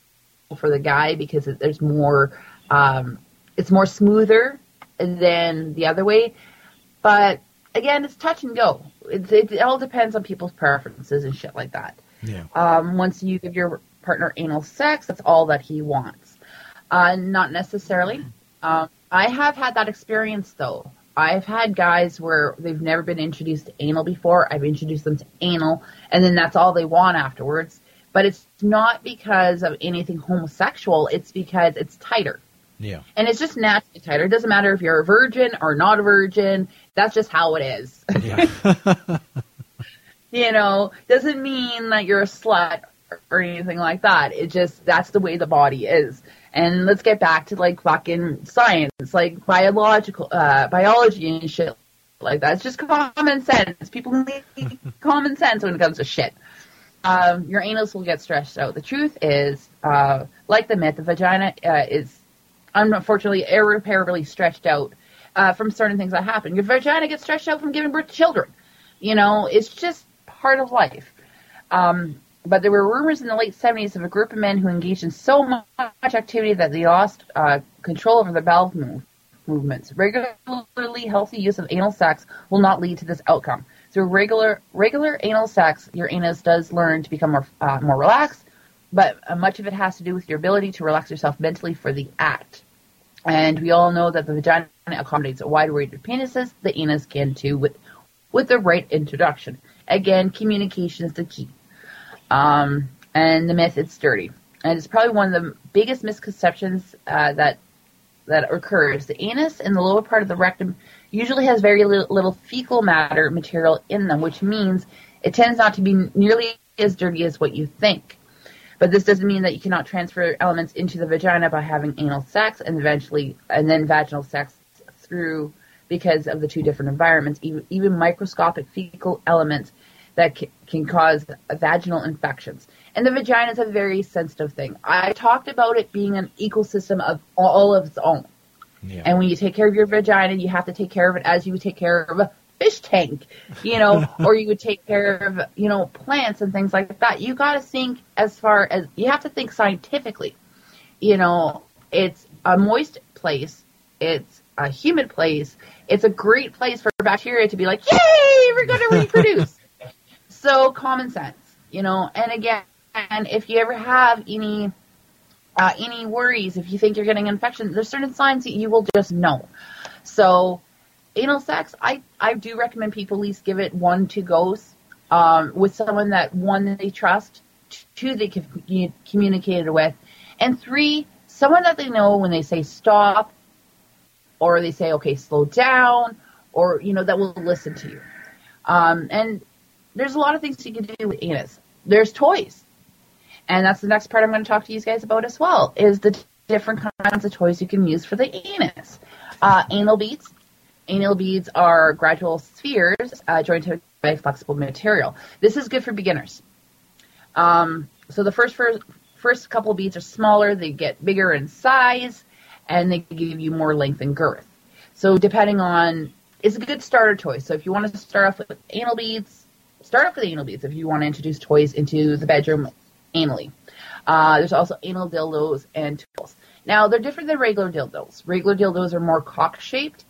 for the guy because it, there's more, um, it's more smoother than the other way. But again, it's touch and go. It, it, it all depends on people's preferences and shit like that. Yeah. Um, once you give your partner anal sex, that's all that he wants. Uh, not necessarily. Um, I have had that experience though. I've had guys where they've never been introduced to anal before. I've introduced them to anal, and then that's all they want afterwards. But it's not because of anything homosexual. It's because it's tighter. Yeah. And it's just naturally tighter. It doesn't matter if you're a virgin or not a virgin. That's just how it is. Yeah. you know, doesn't mean that you're a slut or anything like that. It just that's the way the body is. And let's get back to like fucking science, like biological uh, biology and shit like that. It's just common sense. People need common sense when it comes to shit. Um, your anus will get stretched out. The truth is, uh, like the myth, the vagina uh, is unfortunately irreparably stretched out uh, from certain things that happen. Your vagina gets stretched out from giving birth to children. You know, it's just part of life. Um, but there were rumors in the late 70s of a group of men who engaged in so much activity that they lost uh, control over their bowel move, movements. Regularly healthy use of anal sex will not lead to this outcome. Through regular regular anal sex, your anus does learn to become more uh, more relaxed, but uh, much of it has to do with your ability to relax yourself mentally for the act. And we all know that the vagina accommodates a wide range of penises. The anus can too, with with the right introduction. Again, communication is the key. Um, and the myth it's dirty, and it's probably one of the biggest misconceptions uh, that that occurs. The anus and the lower part of the rectum usually has very little, little fecal matter material in them, which means it tends not to be nearly as dirty as what you think. But this doesn't mean that you cannot transfer elements into the vagina by having anal sex and eventually and then vaginal sex through because of the two different environments. Even, even microscopic fecal elements that can, can cause vaginal infections. And the vagina is a very sensitive thing. I talked about it being an ecosystem of all of its own. Yeah. And when you take care of your vagina, you have to take care of it as you would take care of a fish tank, you know, or you would take care of, you know, plants and things like that. You got to think as far as you have to think scientifically. You know, it's a moist place, it's a humid place, it's a great place for bacteria to be like, yay, we're going to reproduce. so common sense, you know, and again, and if you ever have any uh, any worries, if you think you're getting an infection, there's certain signs that you will just know. So, anal sex, I, I do recommend people at least give it one, two goes um, with someone that one they trust, two they can communicate it with, and three someone that they know when they say stop, or they say okay slow down, or you know that will listen to you. Um, and there's a lot of things you can do with anus. There's toys. And that's the next part I'm going to talk to you guys about as well, is the different kinds of toys you can use for the anus. Uh, anal beads. Anal beads are gradual spheres uh, joined to a flexible material. This is good for beginners. Um, so the first, first first couple beads are smaller, they get bigger in size, and they give you more length and girth. So depending on, it's a good starter toy. So if you want to start off with anal beads, start off with anal beads. If you want to introduce toys into the bedroom anally. Uh, there's also anal dildos and tools. Now, they're different than regular dildos. Regular dildos are more cock shaped,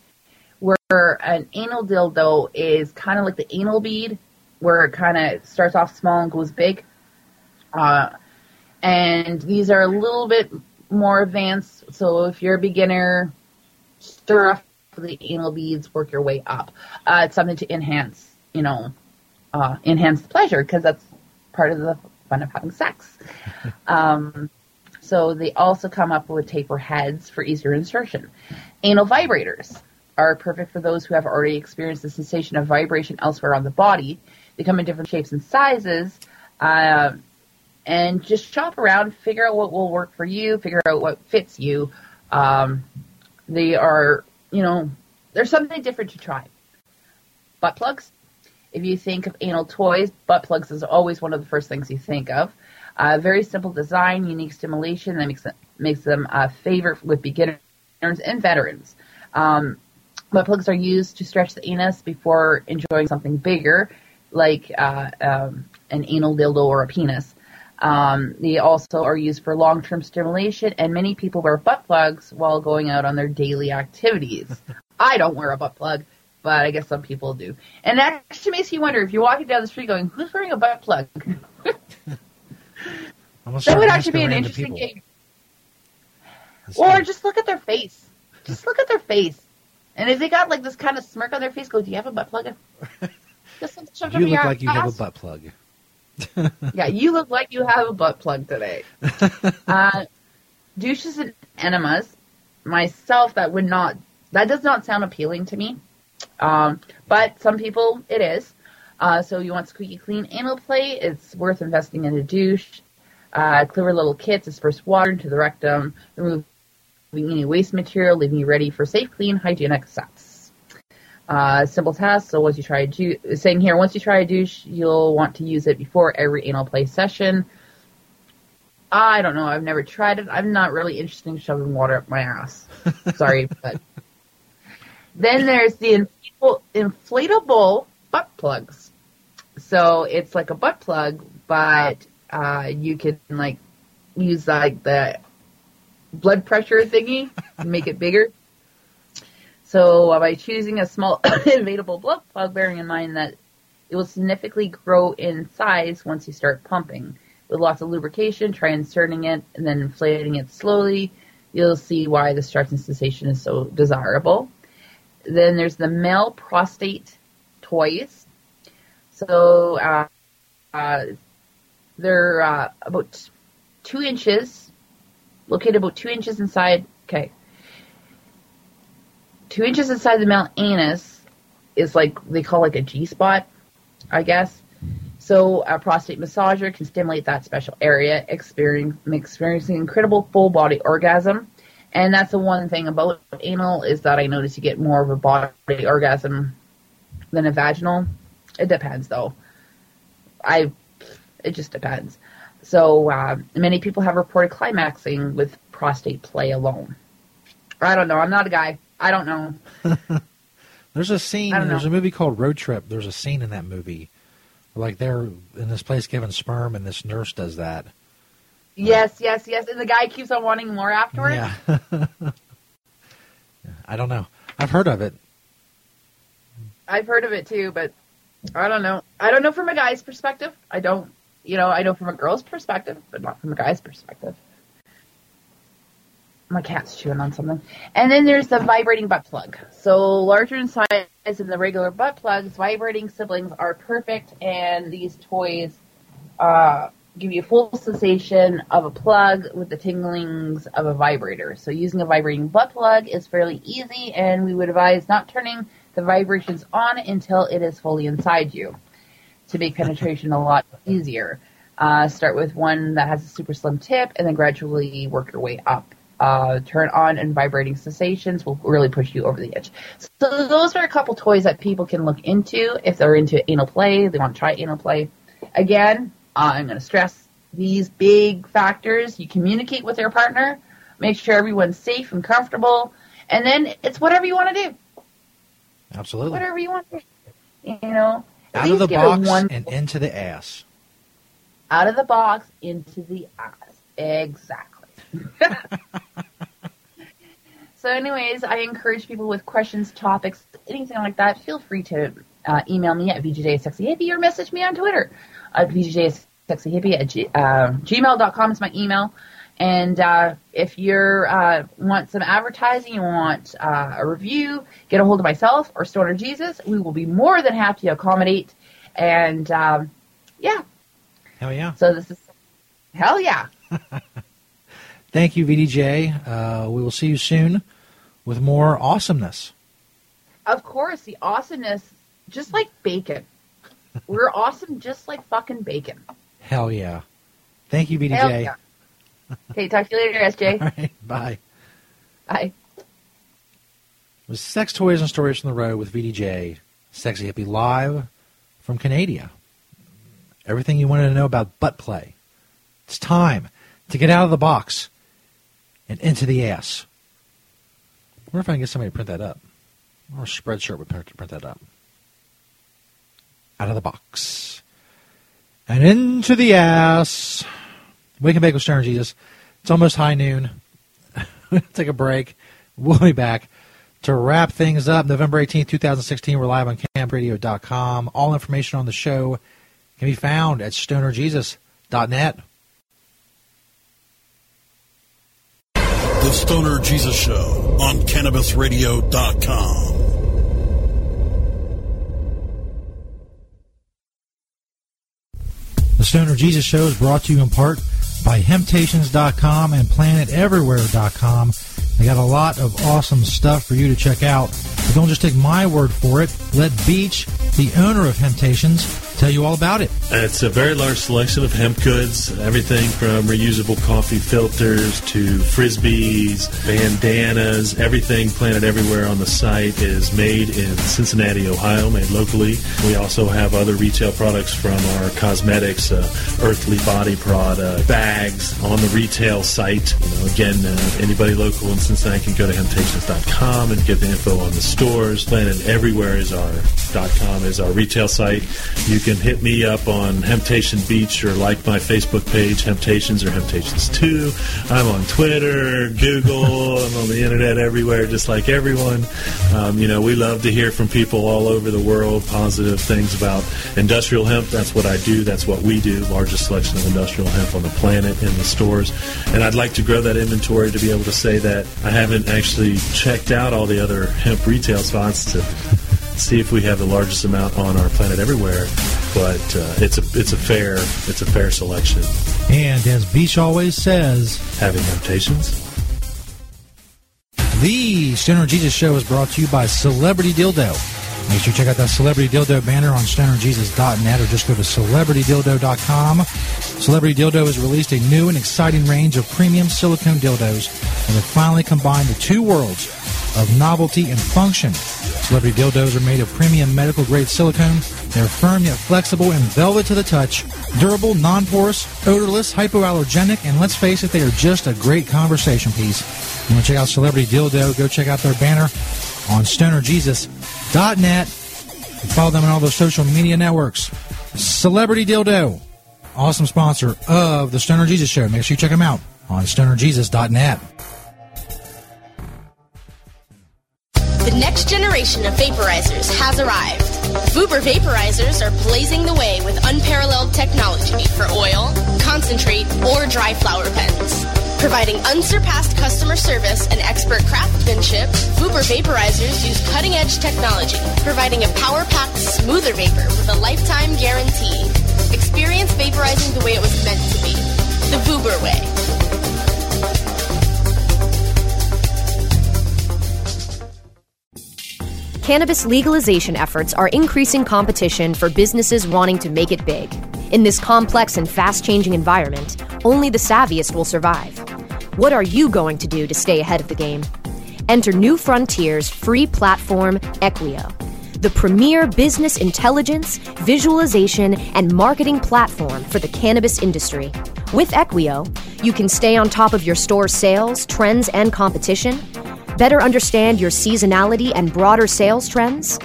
where an anal dildo is kind of like the anal bead, where it kind of starts off small and goes big. Uh, and these are a little bit more advanced. So if you're a beginner, start off with the anal beads, work your way up. Uh, it's something to enhance, you know, uh, enhance the pleasure because that's part of the fun of having sex. um, so they also come up with taper heads for easier insertion. Anal vibrators are perfect for those who have already experienced the sensation of vibration elsewhere on the body. They come in different shapes and sizes. Uh, and just shop around, figure out what will work for you, figure out what fits you. Um, they are, you know, there's something different to try. Butt plugs, if you think of anal toys, butt plugs is always one of the first things you think of. Uh, very simple design, unique stimulation that makes them, makes them a favorite with beginners and veterans. Um, butt plugs are used to stretch the anus before enjoying something bigger, like uh, um, an anal dildo or a penis. Um, they also are used for long-term stimulation, and many people wear butt plugs while going out on their daily activities. I don't wear a butt plug but I guess some people do. And that actually makes you wonder if you're walking down the street going, "Who's wearing a butt plug?" that would actually be an interesting people. game. That's or just look at their face. Just look at their face, and if they got like this kind of smirk on their face, go, "Do you have a butt plug?" just you look like you ass. have a butt plug. yeah, you look like you have a butt plug today. uh, douches and enemas. Myself, that would not. That does not sound appealing to me. Um, but some people it is. Uh, so you want squeaky clean anal play, it's worth investing in a douche. Uh, clever little kit disperse water into the rectum, removing any waste material, leaving you ready for safe, clean, hygienic sex. Uh, simple task. So once you try a douche, saying here, once you try a douche, you'll want to use it before every anal play session. I don't know. I've never tried it. I'm not really interested in shoving water up my ass. Sorry, but then there's the inflatable, inflatable butt plugs. So it's like a butt plug, but uh, you can like use like the blood pressure thingy and make it bigger. So uh, by choosing a small inflatable blood plug, bearing in mind that it will significantly grow in size once you start pumping. With lots of lubrication, try inserting it and then inflating it slowly. You'll see why the stretching sensation is so desirable. Then there's the male prostate toys. So uh, uh, they're uh, about two inches, located about two inches inside. Okay, two inches inside the male anus is like they call like a G spot, I guess. So a prostate massager can stimulate that special area, experiencing, incredible full body orgasm. And that's the one thing about anal is that I notice you get more of a body orgasm than a vaginal. It depends though. I, it just depends. So uh, many people have reported climaxing with prostate play alone. I don't know. I'm not a guy. I don't know. There's a scene. There's a movie called Road Trip. There's a scene in that movie, like they're in this place giving sperm, and this nurse does that. Yes, yes, yes. And the guy keeps on wanting more afterwards. Yeah. I don't know. I've heard of it. I've heard of it too, but I don't know. I don't know from a guy's perspective. I don't, you know, I know from a girl's perspective, but not from a guy's perspective. My cat's chewing on something. And then there's the vibrating butt plug. So larger in size than the regular butt plugs, vibrating siblings are perfect, and these toys uh, give you a full sensation of a plug with the tinglings of a vibrator. So using a vibrating butt plug is fairly easy, and we would advise not turning the vibrations on until it is fully inside you to make penetration a lot easier. Uh, start with one that has a super slim tip, and then gradually work your way up. Uh, turn on and vibrating sensations will really push you over the edge. So those are a couple toys that people can look into if they're into anal play. They want to try anal play. Again, I'm going to stress these big factors. You communicate with your partner, make sure everyone's safe and comfortable, and then it's whatever you want to do. Absolutely. Whatever you want to do. You know, Out of the box one, and into the ass. Out of the box, into the ass. Exactly. so, anyways, I encourage people with questions, topics, anything like that. Feel free to uh, email me at vjsexyhippie or message me on Twitter at vjsexyhippie at g- uh, gmail.com is my email. And uh, if you uh, want some advertising, you want uh, a review, get a hold of myself or Stoner Jesus. We will be more than happy to accommodate. And um, yeah. Hell yeah. So this is hell yeah. Thank you, VDJ. Uh, we will see you soon with more awesomeness. Of course, the awesomeness, just like bacon. We're awesome just like fucking bacon. Hell yeah. Thank you, VDJ. Hell yeah. Okay, talk to you later, SJ. All right, bye. Bye. It was Sex Toys and Stories from the Road with VDJ, Sexy Hippie live from Canada. Everything you wanted to know about butt play. It's time to get out of the box and into the ass. I wonder if I can get somebody to print that up. Or a Spreadshirt would print print that up. Out of the box. And into the ass. Wake and Bake with Stoner Jesus. It's almost high noon. Take a break. We'll be back to wrap things up. November 18th, 2016. We're live on campradio.com. All information on the show can be found at stonerjesus.net. The Stoner Jesus Show on CannabisRadio.com. The Stoner Jesus Show is brought to you in part by Hemptations.com and PlanetEverywhere.com. They got a lot of awesome stuff for you to check out. But don't just take my word for it. Let Beach, the owner of Hemptations, tell you all about it. It's a very large selection of hemp goods, everything from reusable coffee filters to frisbees, bandanas, everything planted everywhere on the site is made in Cincinnati, Ohio, made locally. We also have other retail products from our cosmetics, uh, Earthly Body product, bags on the retail site. You know, again, uh, anybody local in Cincinnati can go to hemptations.com and get the info on the stores. Planet Everywhere is our .com is our retail site. You can hit me up on Hemptation Beach or like my Facebook page, Hemptations or Hemptations 2. I'm on Twitter, Google, I'm on the internet everywhere, just like everyone. Um, you know, we love to hear from people all over the world, positive things about industrial hemp. That's what I do. That's what we do. Largest selection of industrial hemp on the planet in the stores. And I'd like to grow that inventory to be able to say that I haven't actually checked out all the other hemp retail spots to see if we have the largest amount on our planet everywhere. But uh, it's a it's a fair it's a fair selection. And as Beach always says, having Hemptations. The Stoner Jesus Show is brought to you by Celebrity Dildo. Make sure you check out that Celebrity Dildo banner on stonerjesus.net or just go to celebritydildo.com. Celebrity Dildo has released a new and exciting range of premium silicone dildos and have finally combined the two worlds of novelty and function. Celebrity dildos are made of premium medical grade silicone. They're firm yet flexible and velvet to the touch, durable, non porous, odorless, hypoallergenic, and let's face it, they are just a great conversation piece. You want to check out Celebrity Dildo? Go check out their banner on stonerjesus.net and follow them on all those social media networks. Celebrity Dildo, awesome sponsor of the Stoner Jesus Show. Make sure you check them out on stonerjesus.net. The next generation of vaporizers has arrived. Vuber vaporizers are blazing the way with unparalleled technology for oil, concentrate, or dry flower pens. Providing unsurpassed customer service and expert craftsmanship, Vuber vaporizers use cutting edge technology, providing a power packed, smoother vapor with a lifetime guarantee. Experience vaporizing the way it was meant to be the Vuber way. Cannabis legalization efforts are increasing competition for businesses wanting to make it big. In this complex and fast changing environment, only the savviest will survive. What are you going to do to stay ahead of the game? Enter New Frontier's free platform, Equio, the premier business intelligence, visualization, and marketing platform for the cannabis industry. With Equio, you can stay on top of your store's sales, trends, and competition, better understand your seasonality and broader sales trends,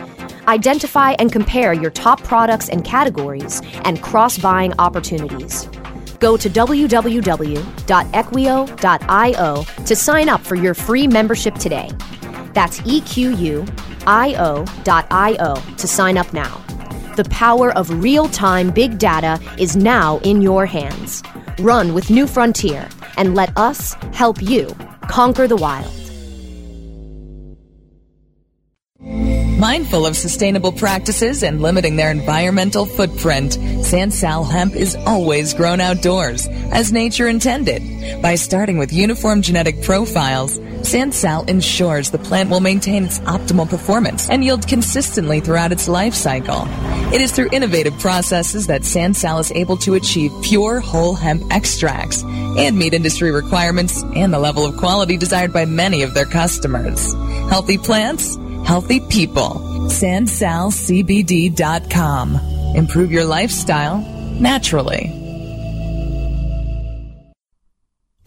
identify and compare your top products and categories, and cross buying opportunities. Go to www.equio.io to sign up for your free membership today. That's EQUIO.io to sign up now. The power of real time big data is now in your hands. Run with New Frontier and let us help you conquer the wild. Mindful of sustainable practices and limiting their environmental footprint, Sansal hemp is always grown outdoors, as nature intended. By starting with uniform genetic profiles, Sansal ensures the plant will maintain its optimal performance and yield consistently throughout its life cycle. It is through innovative processes that Sansal is able to achieve pure whole hemp extracts and meet industry requirements and the level of quality desired by many of their customers. Healthy plants, healthy people. SansalCBD.com. Improve your lifestyle naturally.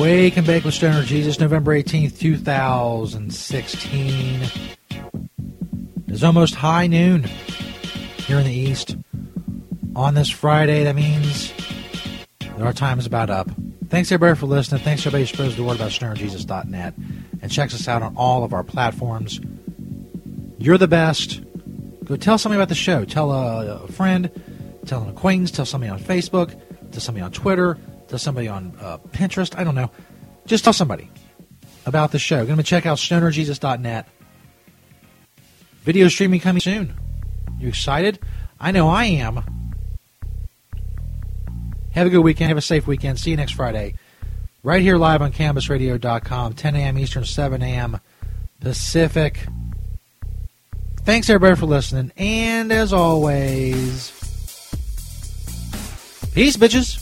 Wake and Bake with Stoner Jesus, November 18th, 2016. It's almost high noon here in the East. On this Friday, that means that our time is about up. Thanks everybody for listening. Thanks everybody who spreads the word about stonerjesus.net and checks us out on all of our platforms. You're the best. Go tell somebody about the show. Tell a, a friend, tell an acquaintance, tell somebody on Facebook, tell somebody on Twitter, tell somebody on uh, Pinterest. I don't know. Just tell somebody about the show. Going to check out stonerjesus.net. Video streaming coming soon. You excited? I know I am. Have a good weekend. Have a safe weekend. See you next Friday. Right here live on CannabisRadio.com, 10 a.m. Eastern, 7 a.m. Pacific. Thanks everybody for listening. And as always, peace, bitches.